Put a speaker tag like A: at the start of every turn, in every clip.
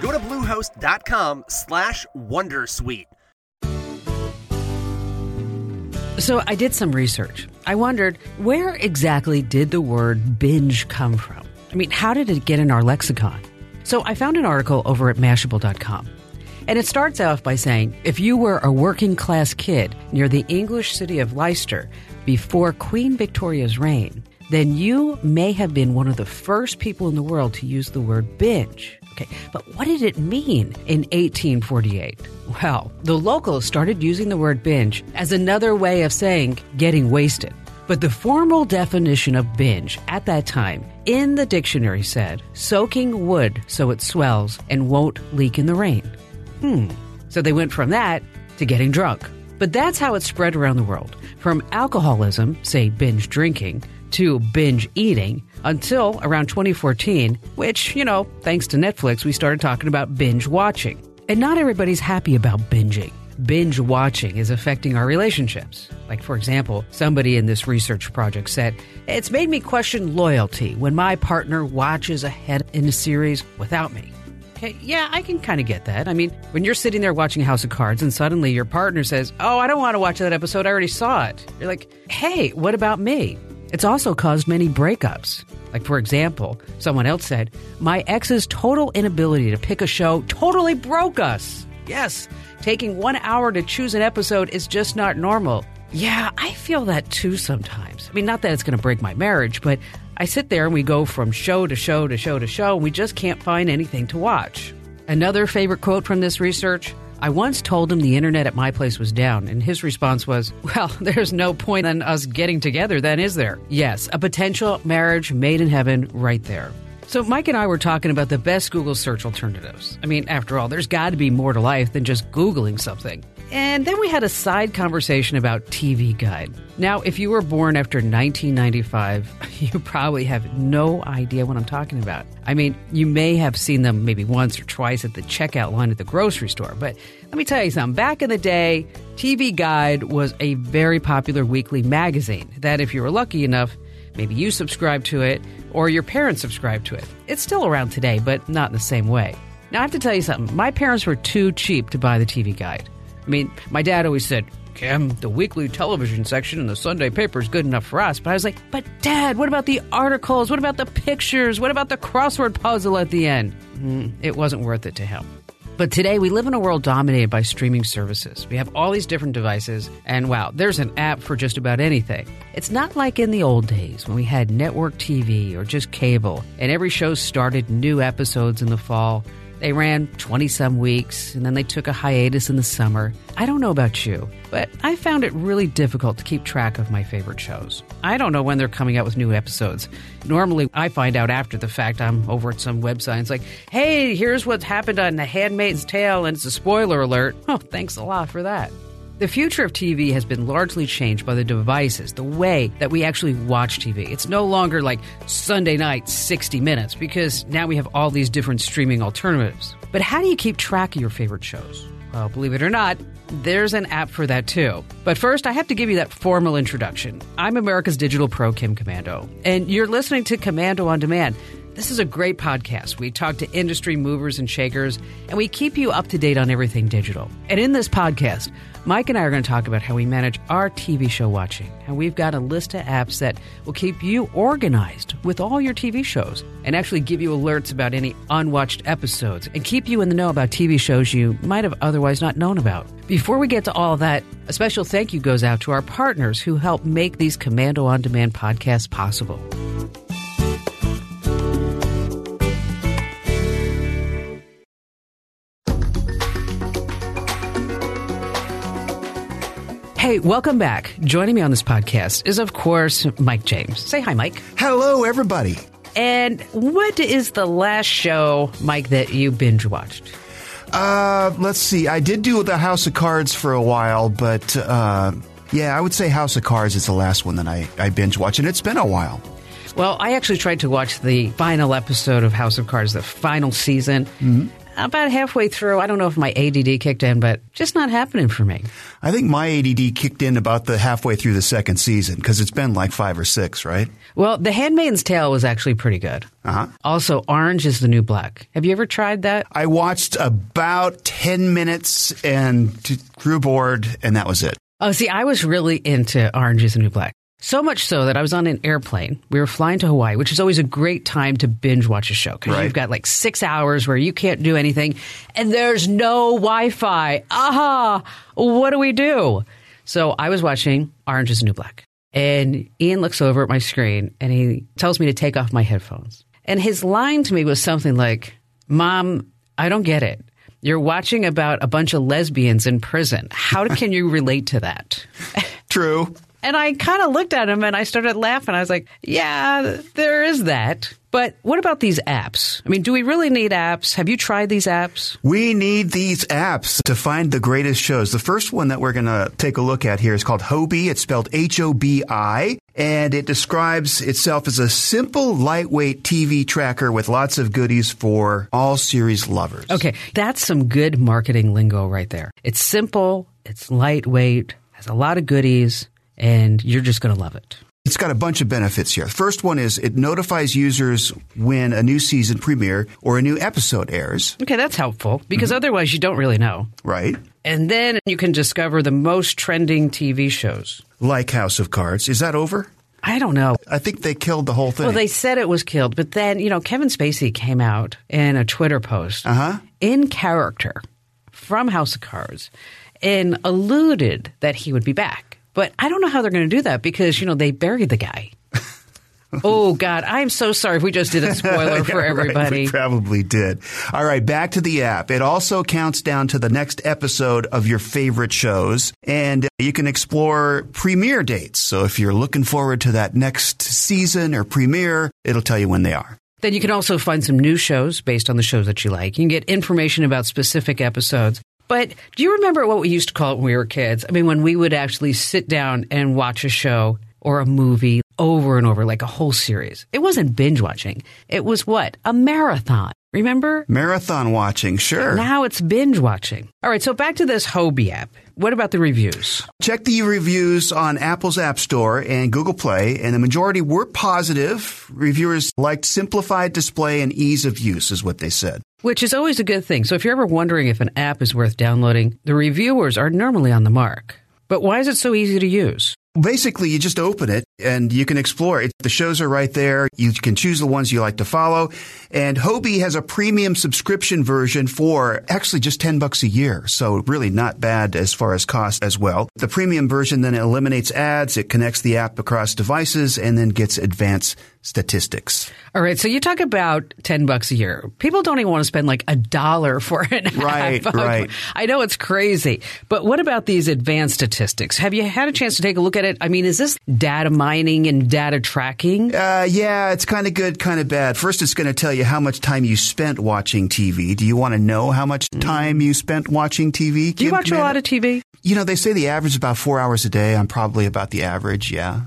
A: Go to bluehost.com slash wondersuite.
B: So I did some research. I wondered where exactly did the word binge come from? I mean, how did it get in our lexicon? So I found an article over at Mashable.com. And it starts off by saying if you were a working class kid near the English city of Leicester before Queen Victoria's reign, then you may have been one of the first people in the world to use the word binge. But what did it mean in 1848? Well, the locals started using the word binge as another way of saying getting wasted. But the formal definition of binge at that time in the dictionary said soaking wood so it swells and won't leak in the rain. Hmm. So they went from that to getting drunk. But that's how it spread around the world. From alcoholism, say binge drinking, to binge eating until around 2014, which, you know, thanks to Netflix, we started talking about binge watching. And not everybody's happy about binging. Binge watching is affecting our relationships. Like, for example, somebody in this research project said, It's made me question loyalty when my partner watches ahead in a series without me. Okay, yeah, I can kind of get that. I mean, when you're sitting there watching House of Cards and suddenly your partner says, Oh, I don't want to watch that episode, I already saw it. You're like, Hey, what about me? It's also caused many breakups. Like, for example, someone else said, My ex's total inability to pick a show totally broke us. Yes, taking one hour to choose an episode is just not normal. Yeah, I feel that too sometimes. I mean, not that it's going to break my marriage, but I sit there and we go from show to show to show to show, and we just can't find anything to watch. Another favorite quote from this research I once told him the internet at my place was down, and his response was, Well, there's no point in us getting together then, is there? Yes, a potential marriage made in heaven right there. So, Mike and I were talking about the best Google search alternatives. I mean, after all, there's got to be more to life than just Googling something. And then we had a side conversation about TV Guide. Now, if you were born after 1995, you probably have no idea what I'm talking about. I mean, you may have seen them maybe once or twice at the checkout line at the grocery store, but let me tell you something. Back in the day, TV Guide was a very popular weekly magazine that, if you were lucky enough, maybe you subscribed to it or your parents subscribed to it. It's still around today, but not in the same way. Now, I have to tell you something. My parents were too cheap to buy the TV Guide. I mean, my dad always said, Kim, the weekly television section in the Sunday paper is good enough for us. But I was like, but dad, what about the articles? What about the pictures? What about the crossword puzzle at the end? Mm, it wasn't worth it to him. But today we live in a world dominated by streaming services. We have all these different devices, and wow, there's an app for just about anything. It's not like in the old days when we had network TV or just cable, and every show started new episodes in the fall they ran 20 some weeks and then they took a hiatus in the summer. I don't know about you, but I found it really difficult to keep track of my favorite shows. I don't know when they're coming out with new episodes. Normally, I find out after the fact. I'm over at some website it's like, hey, here's what's happened on The Handmaid's Tale, and it's a spoiler alert. Oh, thanks a lot for that. The future of TV has been largely changed by the devices, the way that we actually watch TV. It's no longer like Sunday night, 60 minutes, because now we have all these different streaming alternatives. But how do you keep track of your favorite shows? Well, believe it or not, there's an app for that too. But first, I have to give you that formal introduction. I'm America's Digital Pro, Kim Komando, and you're listening to Komando on Demand. This is a great podcast. We talk to industry movers and shakers, and we keep you up to date on everything digital. And in this podcast, Mike and I are going to talk about how we manage our TV show watching. And we've got a list of apps that will keep you organized with all your TV shows and actually give you alerts about any unwatched episodes and keep you in the know about TV shows you might have otherwise not known about. Before we get to all that, a special thank you goes out to our partners who help make these Komando on Demand podcasts possible. Hey, welcome back. Joining me on this podcast is, of course, Mike James. Say hi, Mike.
C: Hello, everybody.
B: And what is the last show, Mike, that you binge watched?
C: Uh, let's see. I did do the House of Cards for a while, but uh, yeah, I would say House of Cards is the last one that I, I binge watched, and it's been a while.
B: Well, I actually tried to watch the final episode of House of Cards, the final season. Mm-hmm. About halfway through, I don't know if my ADD kicked in, but just not happening for me.
C: I think my ADD kicked in about the halfway through the second season because it's been like five or six, right?
B: Well, The Handmaid's Tale was actually pretty good.
C: Uh-huh.
B: Also, Orange is the New Black. Have you ever tried that?
C: I watched about 10 minutes and grew bored, and that was it.
B: Oh, see, I was really into Orange is the New Black. So much so that I was on an airplane. We were flying to Hawaii, which is always a great time to binge watch a show because
C: right.
B: you've got like six hours where you can't do anything and there's no Wi Fi. Aha! What do we do? So I was watching Orange is the New Black. And Ian looks over at my screen and he tells me to take off my headphones. And his line to me was something like, Mom, I don't get it. You're watching about a bunch of lesbians in prison. How can you relate to that?
C: True.
B: And I kind of looked at him and I started laughing. I was like, yeah, there is that. But what about these apps? I mean, do we really need apps? Have you tried these apps?
C: We need these apps to find the greatest shows. The first one that we're going to take a look at here is called Hobi. It's spelled H-O-B-I, and it describes itself as a simple, lightweight TV tracker with lots of goodies for all series lovers.
B: Okay, that's some good marketing lingo right there. It's simple, it's lightweight, has a lot of goodies and you're just going to love it.
C: It's got a bunch of benefits here. The first one is it notifies users when a new season premiere or a new episode airs.
B: Okay, that's helpful because mm-hmm. otherwise you don't really know.
C: Right.
B: And then you can discover the most trending TV shows.
C: Like House of Cards. Is that over?
B: I don't know.
C: I think they killed the whole thing.
B: Well, they said it was killed, but then, you know, Kevin Spacey came out in a Twitter post
C: uh-huh.
B: in character from House of Cards and alluded that he would be back. But I don't know how they're going to do that because, you know, they buried the guy. oh God, I'm so sorry if we just did a spoiler for everybody.
C: Right, we probably did. All right, back to the app. It also counts down to the next episode of your favorite shows, and you can explore premiere dates. So if you're looking forward to that next season or premiere, it'll tell you when they are.
B: Then you can also find some new shows based on the shows that you like. You can get information about specific episodes. But do you remember what we used to call it when we were kids? I mean, when we would actually sit down and watch a show or a movie over and over, like a whole series. It wasn't binge watching. It was what? A marathon. Remember?
C: Marathon watching, sure.
B: Now it's binge watching. All right, so back to this Hobi app. What about the reviews?
C: Check the reviews on Apple's App Store and Google Play, and the majority were positive. Reviewers liked simplified display and ease of use, is what they said.
B: Which is always a good thing. So if you're ever wondering if an app is worth downloading, the reviewers are normally on the mark. But why is it so easy to use?
C: Basically, you just open it and you can explore it. The shows are right there. You can choose the ones you like to follow. And Hobi has a premium subscription version for actually just 10 bucks a year. So really not bad as far as cost as well. The premium version then eliminates ads. It connects the app across devices and then gets advanced statistics.
B: All right. So you talk about 10 bucks a year. People don't even want to spend like a dollar for an
C: right,
B: app.
C: Right.
B: I know it's crazy, but what about these advanced statistics? Have you had a chance to take a look at it? I mean, is this data mining and data tracking?
C: Uh, yeah, it's kind of good, kind of bad. First, it's going to tell you how much time you spent watching TV. Do you want to know how much mm. time you spent watching TV?
B: Do you watch a lot of TV?
C: You know, they say the average is about four hours a day. I'm probably about the average, yeah.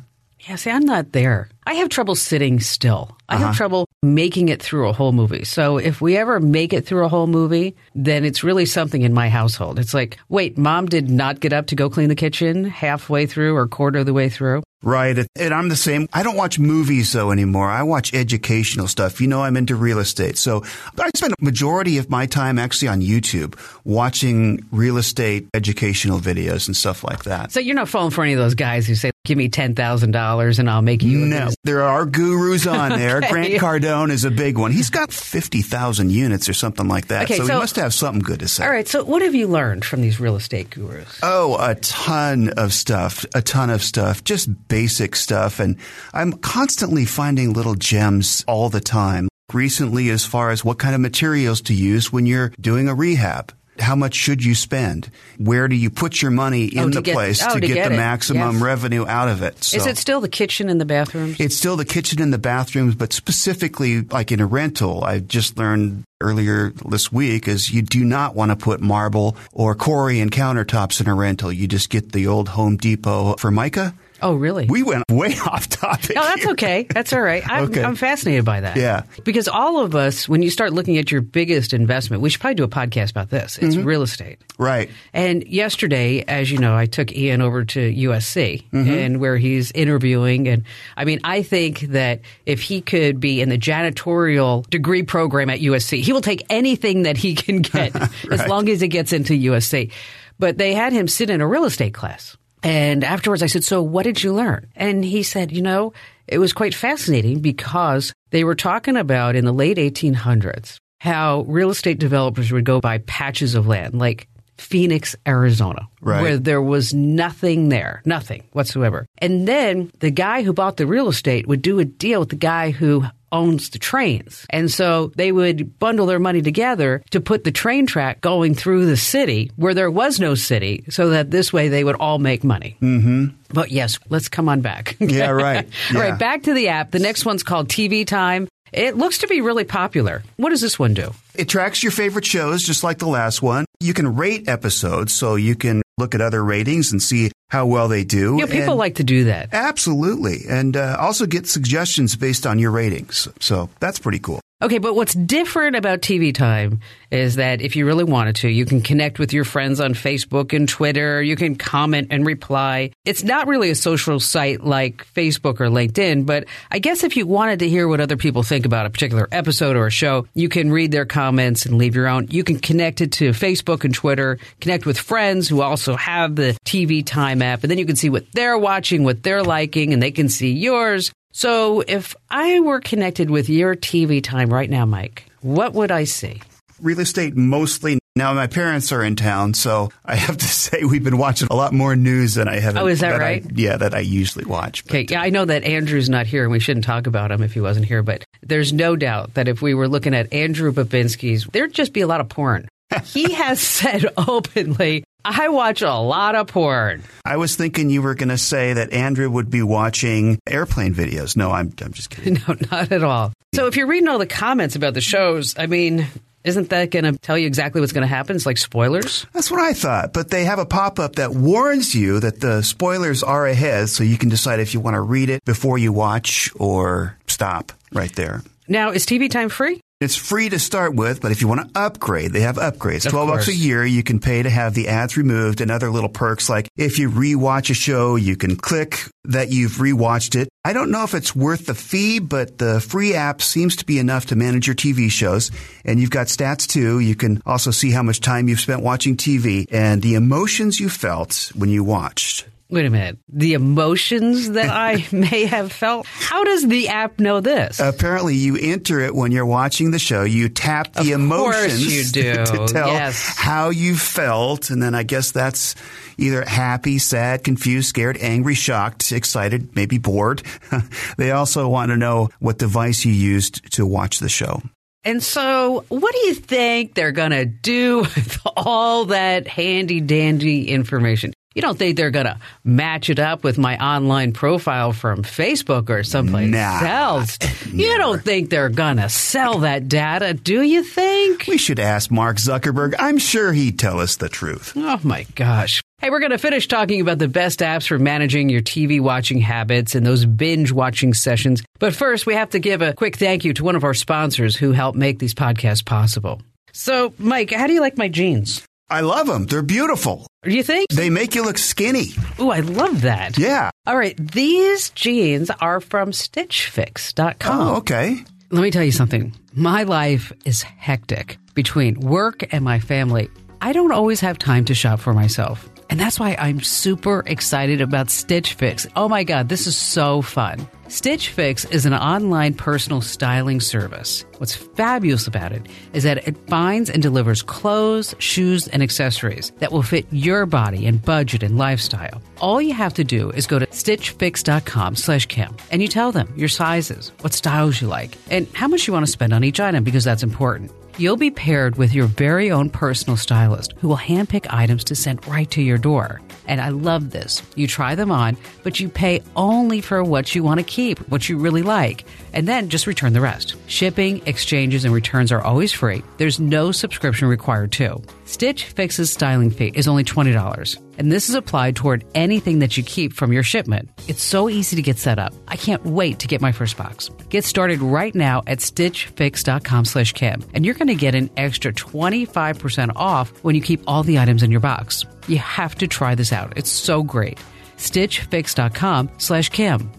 B: Yeah, see, I'm not there. I have trouble sitting still. I uh-huh. have trouble making it through a whole movie. So if we ever make it through a whole movie, then it's really something in my household. It's like, wait, mom did not get up to go clean the kitchen halfway through or quarter of the way through.
C: Right. And I'm the same. I don't watch movies though anymore. I watch educational stuff. You know, I'm into real estate. So I spend a majority of my time actually on YouTube watching real estate educational videos and stuff like that.
B: So you're not falling for any of those guys who say, give me $10,000 and I'll make you.
C: No, there are gurus on there. okay. Grant Cardone is a big one. He's got 50,000 units or something like that. Okay, so, so he must have something good to say.
B: All right. So what have you learned from these real estate gurus?
C: Oh, a ton of stuff. A ton of stuff. Just basic stuff. And I'm constantly finding little gems all the time. Recently, as far as what kind of materials to use when you're doing a rehab. how much should you spend? Where do you put your money oh, in
B: Oh,
C: the
B: get-
C: place
B: oh,
C: to,
B: to
C: get,
B: get
C: the maximum
B: Yes.
C: revenue out of it? So
B: Is it still the kitchen and the bathrooms?
C: it's still the kitchen and the bathrooms, but specifically like in a rental, I just learned earlier this week is you do not want to put marble or Corian countertops in a rental. You just get the old Home Depot for Formica.
B: Oh, really?
C: We went way off topic.
B: No, that's okay. That's all right. I'm,
C: Okay.
B: I'm fascinated by that.
C: Yeah.
B: Because all of us, when you start looking at your biggest investment, we should probably do a podcast about this. It's
C: Mm-hmm.
B: real estate.
C: Right.
B: And yesterday, as you know, I took Ian over to USC
C: Mm-hmm.
B: and where he's interviewing. And I mean, I think that if he could be in the janitorial degree program at USC, he will take anything that he can get as long as it gets into USC. But they had him sit in a real estate class. And afterwards, I said, So what did you learn? And he said, You know, it was quite fascinating because they were talking about in the late 1800s how real estate developers would go buy patches of land, like Phoenix, Arizona,
C: Right.
B: where there was nothing there, nothing whatsoever. And then the guy who bought the real estate would do a deal with the guy who owns the trains. And so they would bundle their money together to put the train track going through the city where there was no city so that this way they would all make money. Mm-hmm. But yes, let's come on back.
C: Yeah, right.
B: All
C: Yeah.
B: right, back to the app. The next one's called TV Time. It looks to be really popular. What does this one do?
C: It tracks your favorite shows just like the last one. You can rate episodes so you can look at other ratings and see how well they do.
B: Know, people
C: And-
B: like to do that.
C: Absolutely. And uh, also get suggestions based on your ratings. So that's pretty cool.
B: Okay, but what's different about TV Time is that if you really wanted to, you can connect with your friends on Facebook and Twitter. You can comment and reply. It's not really a social site like Facebook or LinkedIn, but I guess if you wanted to hear what other people think about a particular episode or a show, you can read their comments and leave your own. You can connect it to Facebook and Twitter, connect with friends who also have the TV Time app, and then you can see what they're watching, what they're liking, and they can see yours. So if I were connected with your TV time right now, Mike, what would I see?
C: Real estate mostly. Now my parents are in town, so I have to say we've been watching a lot more news than I have.
B: Oh, is that
C: I-
B: right?
C: yeah, that I usually watch. But,
B: Okay, yeah, I know that Andrew's not here and we shouldn't talk about him if he wasn't here, but there's no doubt that if we were looking at Andrew Babinski's, there'd just be a lot of porn. He has said openly, I watch a lot of porn.
C: I was thinking you were going to say that Andrew would be watching airplane videos. No, I'm I'm just kidding.
B: No, not at all. So if you're reading all the comments about the shows, I mean, isn't that going to tell you exactly what's going to happen? It's like spoilers.
C: That's what I thought. But they have a pop up that warns you that the spoilers are ahead, so you can decide if you want to read it before you watch or stop right there.
B: Now, is TV time free?
C: It's free to start with, but if you want to upgrade, they have upgrades.
B: Of
C: 12 bucks a year, you can pay to have the ads removed and other little perks like if you rewatch a show, you can click that you've rewatched it. I don't know if it's worth the fee, but the free app seems to be enough to manage your TV shows. And you've got stats too. You can also see how much time you've spent watching TV and the emotions you felt when you watched.
B: Wait a minute. The emotions that I may have felt. How does the app know this?
C: Apparently, you enter it when you're watching the show. You tap the
B: Of course
C: emotions
B: you do.
C: to tell
B: Yes.
C: how you felt, and then I guess that's either happy, sad, confused, scared, angry, shocked, excited, maybe bored. they also want to know what device you used to watch the show.
B: and so, what do you think they're going to do with all that handy dandy information? You don't think they're going to match it up with my online profile from Facebook or someplace
C: Nah.
B: else? You don't think they're going to sell that data, do you think?
C: We should ask Mark Zuckerberg. I'm sure he'd tell us the truth.
B: Oh my gosh. Hey, we're going to finish talking about the best apps for managing your TV watching habits and those binge watching sessions. But first, we have to give a quick thank you to one of our sponsors who help make these podcasts possible. So, Mike, how do you like my jeans?
C: I love them. They're beautiful.
B: Do you think?
C: They make you look skinny.
B: Ooh, I love that.
C: Yeah.
B: All right, these jeans are from StitchFix.com.
C: Oh, okay.
B: Let me tell you something. My life is hectic between work and my family. I don't always have time to shop for myself. And that's why I'm super excited about Stitch Fix. Oh my God, this is so fun. Stitch Fix is an online personal styling service. What's fabulous about it is that it finds and delivers clothes, shoes, and accessories that will fit your body and budget and lifestyle. All you have to do is go to stitchfix.com slash Kim and you tell them your sizes, what styles you like, and how much you want to spend on each item because that's important. You'll be paired with your very own personal stylist who will handpick items to send right to your door. And I love this. You try them on, but you pay only for what you want to keep, what you really like, and then just return the rest. Shipping, exchanges, and returns are always free. There's no subscription required, too. Stitch Fix's styling fee is only $20, and this is applied toward anything that you keep from your shipment. It's so easy to get set up. I can't wait to get my first box. Get started right now at stitchfix.com slash Kim, and you're going to get an extra 25% off when you keep all the items in your box. You have to try this out. It's so great. stitchfix.com slash Kim.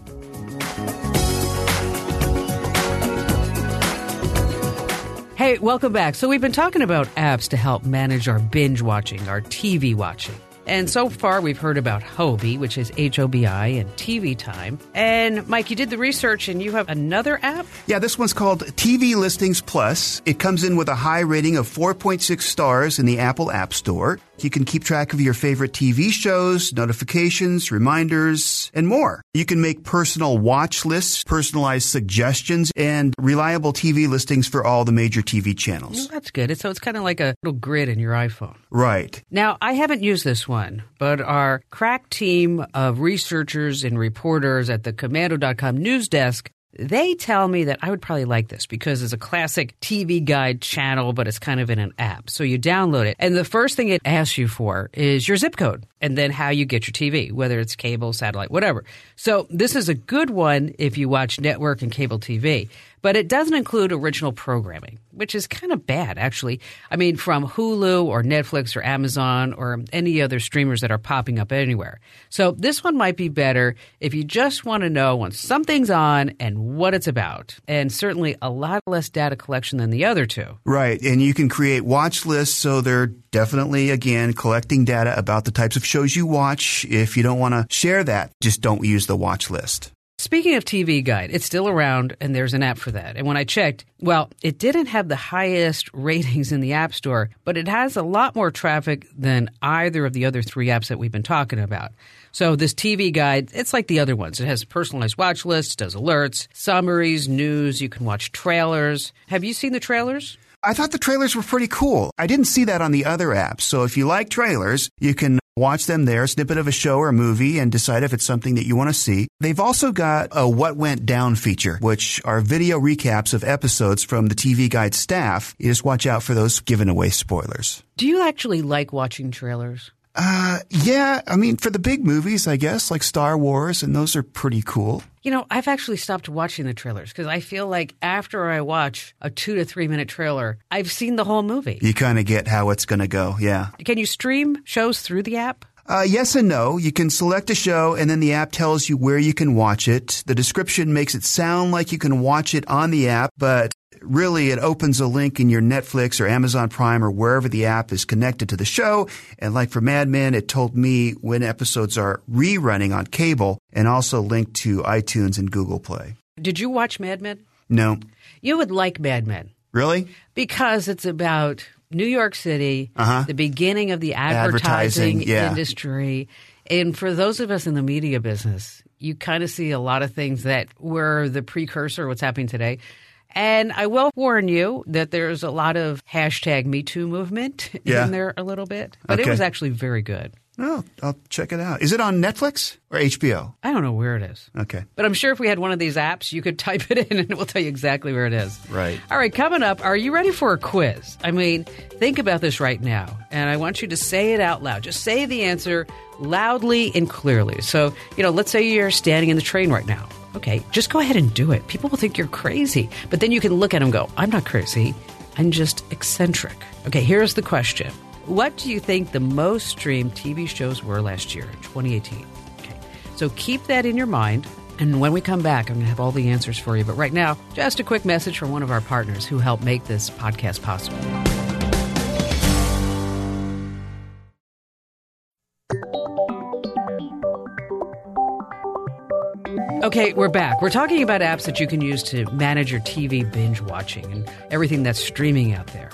B: Hey, welcome back. So, we've been talking about apps to help manage our binge watching, our TV watching. And so far, we've heard about Hobi, which is H O B I, and TV Time. And Mike, you did the research and you have another app?
C: Yeah, this one's called TV Listings Plus. It comes in with a high rating of 4.6 stars in the Apple App Store. You can keep track of your favorite TV shows, notifications, reminders, and more. You can make personal watch lists, personalized suggestions, and reliable TV listings for all the major TV channels.
B: That's good. So it's kind of like a little grid in your iPhone.
C: Right.
B: Now, I haven't used this one, but our crack team of researchers and reporters at the Komando.com news desk they tell me that I would probably like this because it's a classic TV guide channel, but it's kind of in an app. So you download it, and the first thing it asks you for is your zip code and then how you get your TV, whether it's cable, satellite, whatever. So this is a good one if you watch network and cable TV but it doesn't include original programming, which is kind of bad, actually. I mean, from Hulu or Netflix or Amazon or any other streamers that are popping up anywhere. So this one might be better if you just want to know when something's on and what it's about. And certainly a lot less data collection than the other two.
C: Right. And you can create watch lists so they're definitely, again, collecting data about the types of shows you watch. If you don't want to share that, just don't use the watch list.
B: Speaking of TV Guide, it's still around and there's an app for that. And when I checked, well, it didn't have the highest ratings in the App Store, but it has a lot more traffic than either of the other three apps that we've been talking about. So this TV Guide, it's like the other ones. It has personalized watch lists, does alerts, summaries, news, you can watch trailers. Have you seen the trailers?
C: I thought the trailers were pretty cool. I didn't see that on the other apps. So if you like trailers, you can watch them there, snippet of a show or a movie, and decide if it's something that you want to see. They've also got a What Went Down feature, which are video recaps of episodes from the TV Guide staff. You just watch out for those giving away spoilers.
B: Do you actually like watching trailers?
C: Uh, yeah. I mean, for the big movies, I guess, like Star Wars, and those are pretty cool.
B: You know, I've actually stopped watching the trailers because I feel like after I watch a two to three minute trailer, I've seen the whole movie.
C: You kind of get how it's going to go. Yeah.
B: Can you stream shows through the app?
C: Uh, yes and no. You can select a show and then the app tells you where you can watch it. The description makes it sound like you can watch it on the app, but really it opens a link in your Netflix or Amazon Prime or wherever the app is connected to the show. And like for Mad Men, it told me when episodes are rerunning on cable and also linked to iTunes and Google Play.
B: Did you watch Mad Men?
C: No.
B: You would like Mad Men.
C: Really?
B: Because it's about New York City,
C: Uh-huh.
B: the beginning of the advertising,
C: Advertising, yeah.
B: industry. And for those of us in the media business, you kind of see a lot of things that were the precursor of what's happening today. And I will warn you that there's a lot of hashtag Me Too movement
C: Yeah.
B: in there a little bit, but it was actually very good.
C: No, I'll check it out. Is it on Netflix or HBO?
B: I don't know where it is.
C: Okay.
B: But I'm sure if we had one of these apps, you could type it in and it will tell you exactly where it is.
C: Right.
B: All right, coming up, are you ready for a quiz? I mean, think about this right now, and I want you to say it out loud. Just say the answer loudly and clearly. So, you know, let's say you're standing in the train right now. Okay, just go ahead and do it. People will think you're crazy, but then you can look at them go, I'm not crazy. I'm just eccentric. Okay, here's the question What do you think the most streamed TV shows were last year, 2018? Okay, so keep that in your mind. And when we come back, I'm going to have all the answers for you. But right now, just a quick message from one of our partners who helped make this podcast possible. Okay, we're back. We're talking about apps that you can use to manage your TV binge watching and everything that's streaming out there.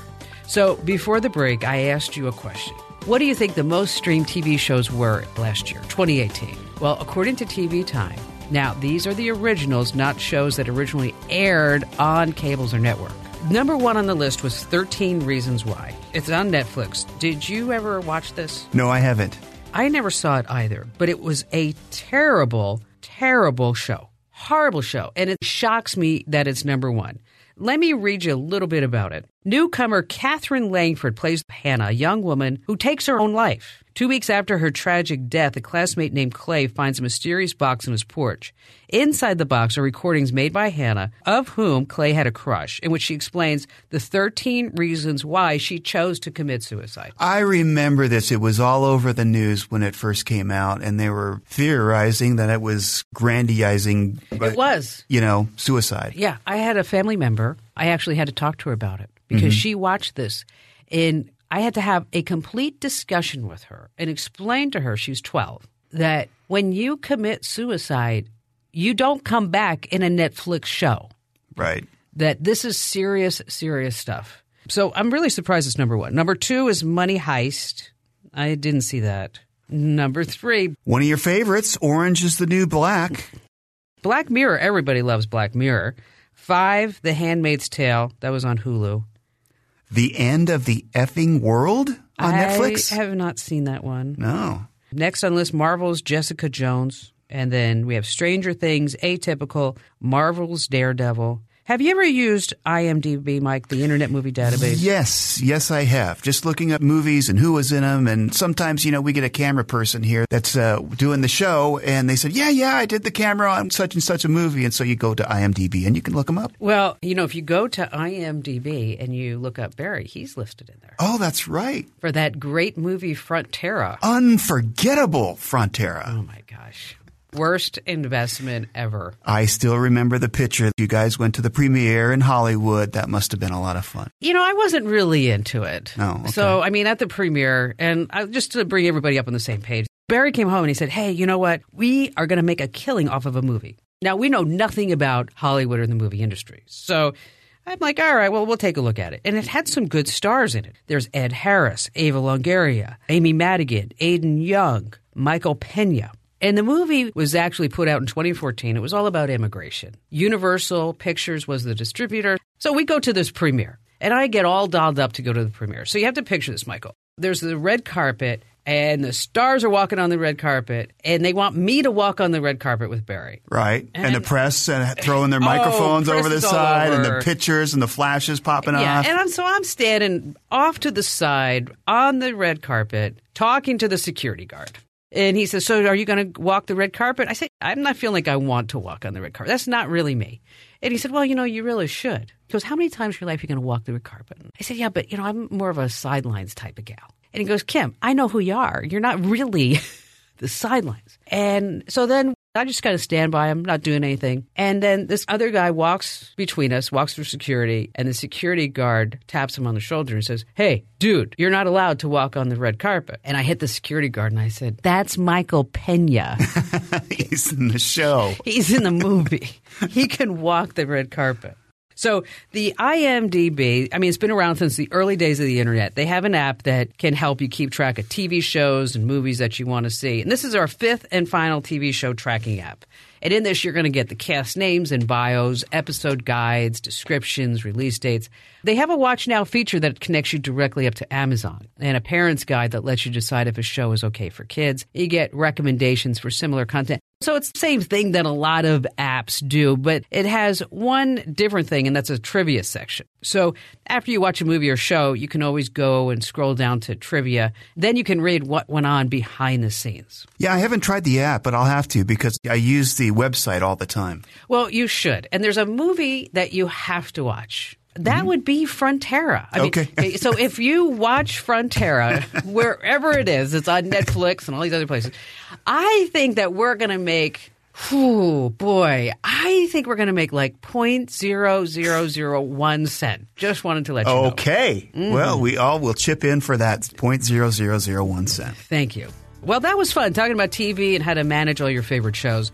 B: So, before the break, I asked you a question. What do you think the most streamed TV shows were last year, 2018? Well, according to TV Time, now these are the originals, not shows that originally aired on cables or network. Number one on the list was 13 Reasons Why. It's on Netflix. Did you ever watch this?
C: No, I haven't.
B: I never saw it either, but it was a terrible, terrible show. Horrible show. And it shocks me that it's number one. Let me read you a little bit about it. Newcomer Katherine Langford plays Hannah, a young woman who takes her own life. Two weeks after her tragic death, a classmate named Clay finds a mysterious box on his porch. Inside the box are recordings made by Hannah, of whom Clay had a crush, in which she explains the 13 reasons why she chose to commit suicide.
C: I remember this. It was all over the news when it first came out, and they were theorizing that it was grandizing.
B: It was.
C: You know, suicide.
B: Yeah, I had a family member. I actually had to talk to her about it because mm-hmm. she watched this and I had to have a complete discussion with her and explain to her, she was 12, that when you commit suicide, you don't come back in a Netflix show.
C: Right.
B: That this is serious, serious stuff. So I'm really surprised it's number one. Number two is Money Heist. I didn't see that. Number three,
C: One of your favorites, Orange is the New Black.
B: Black Mirror. Everybody loves Black Mirror. Five, The Handmaid's Tale. That was on Hulu.
C: The End of the Effing World on Netflix?
B: I have not seen that one.
C: no.
B: Next on the list, Marvel's Jessica Jones. And then we have Stranger Things, Atypical, Marvel's Daredevil. Have you ever used IMDb, Mike, the Internet Movie Database?
C: Yes, yes, I have. Just looking up movies and who was in them. And sometimes, you know, we get a camera person here that's uh, doing the show and they said, yeah, yeah, I did the camera on such and such a movie. And so you go to IMDb and you can look them up.
B: Well, you know, if you go to IMDb and you look up Barry, he's listed in there
C: Oh, that's right.
B: for that great movie Frontera.
C: Unforgettable Frontera.
B: Oh my gosh. Worst investment ever.
C: I still remember the picture. You guys went to the premiere in Hollywood. That must have been a lot of fun.
B: You know, I wasn't really into it.
C: Oh, okay.
B: So, I mean, at the premiere, and I, just to bring everybody up on the same page, Barry came home and he said, Hey, you know what? We are going to make a killing off of a movie. Now, we know nothing about Hollywood or the movie industry. So, I'm like, all right, well, we'll take a look at it. And it had some good stars in it. There's Ed Harris, Ava Longoria, Amy Madigan, Aden Young, Michael Pena. And the movie was actually put out in 2014. It was all about immigration. Universal Pictures was the distributor. So we go to this premiere, and I get all dolled up to go to the premiere. So you have to picture this, Michael. There's the red carpet, and the stars are walking on the red carpet, and they want me to walk on the red carpet with Barry.
C: Right. And, the press and throwing their oh, microphones
B: press
C: over the side and the pictures and the flashes popping
B: Yeah,
C: off.
B: and I'm, so I'm standing off to the side on the red carpet talking to the security guard. And he says, So are you going to walk the red carpet? I said, I'm not feeling like I want to walk on the red carpet. That's not really me. And he said, Well, you know, you really should. He goes, How many times in your life are you going to walk the red carpet? I said, Yeah, but, you know, I'm more of a sidelines type of gal. And he goes, Kim, I know who you are. You're not really the sidelines. And so then I just kind of stand by him, not doing anything. And then this other guy walks between us, walks through security, and the security guard taps him on the shoulder and says, Hey, dude, you're not allowed to walk on the red carpet. And I hit the security guard and I said, That's Michael Pena.
C: He's in the show.
B: He's in the movie. he can walk the red carpet. So the IMDb, I mean, it's been around since the early days of the internet. They have an app that can help you keep track of TV shows and movies that you want to see. And this is our fifth and final TV show tracking app. And in this, you're going to get the cast names and bios, episode guides, descriptions, release dates. They have a Watch Now feature that connects you directly up to Amazon and a parent's guide that lets you decide if a show is okay for kids. You get recommendations for similar content. So it's the same thing that a lot of apps do, but it has one different thing, and that's a trivia section. So after you watch a movie or show, you can always go and scroll down to trivia. Then you can read what went on behind the scenes.
C: Yeah, I haven't tried the app, but I'll have to because I use the website all the time.
B: Well, you should. And there's a movie that you have to watch. That mm-hmm. would be Frontera. I
C: Okay.
B: Mean, so if you watch Frontera, wherever it is, it's on Netflix and all these other places. I think that we're going to make. Whew, boy, I think we're going to make like point zero zero zero one cent. Just wanted to let you know.
C: Okay. Mm-hmm. Well, we all will chip in for that point zero zero zero one cent.
B: Thank you. Well, that was fun talking about TV and how to manage all your favorite shows.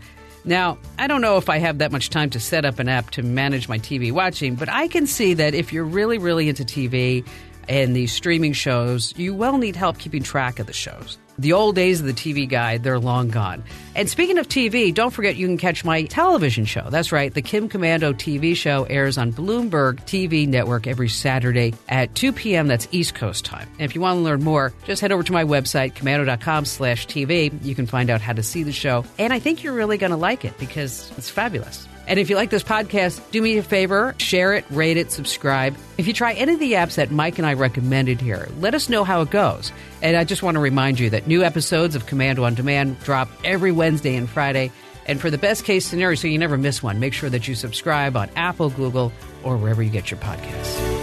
B: Now, I don't know if I have that much time to set up an app to manage my TV watching, but I can see that if you're really, really into TV and these streaming shows, you will need help keeping track of the shows. The old days of the TV guide, they're long gone. And speaking of TV, don't forget you can catch my television show. That's right, the Kim Komando TV show airs on Bloomberg TV network every Saturday at 2 p.m. That's East Coast time. And if you want to learn more, just head over to my website, komando.com slash TV. You can find out how to see the show. And I think you're really going to like it because it's fabulous. And if you like this podcast, do me a favor, share it, rate it, subscribe. If you try any of the apps that Mike and I recommended here, let us know how it goes. And I just want to remind you that new episodes of Komando on Demand drop every Wednesday and Friday. And for the best case scenario, so you never miss one, make sure that you subscribe on Apple, Google, or wherever you get your podcasts.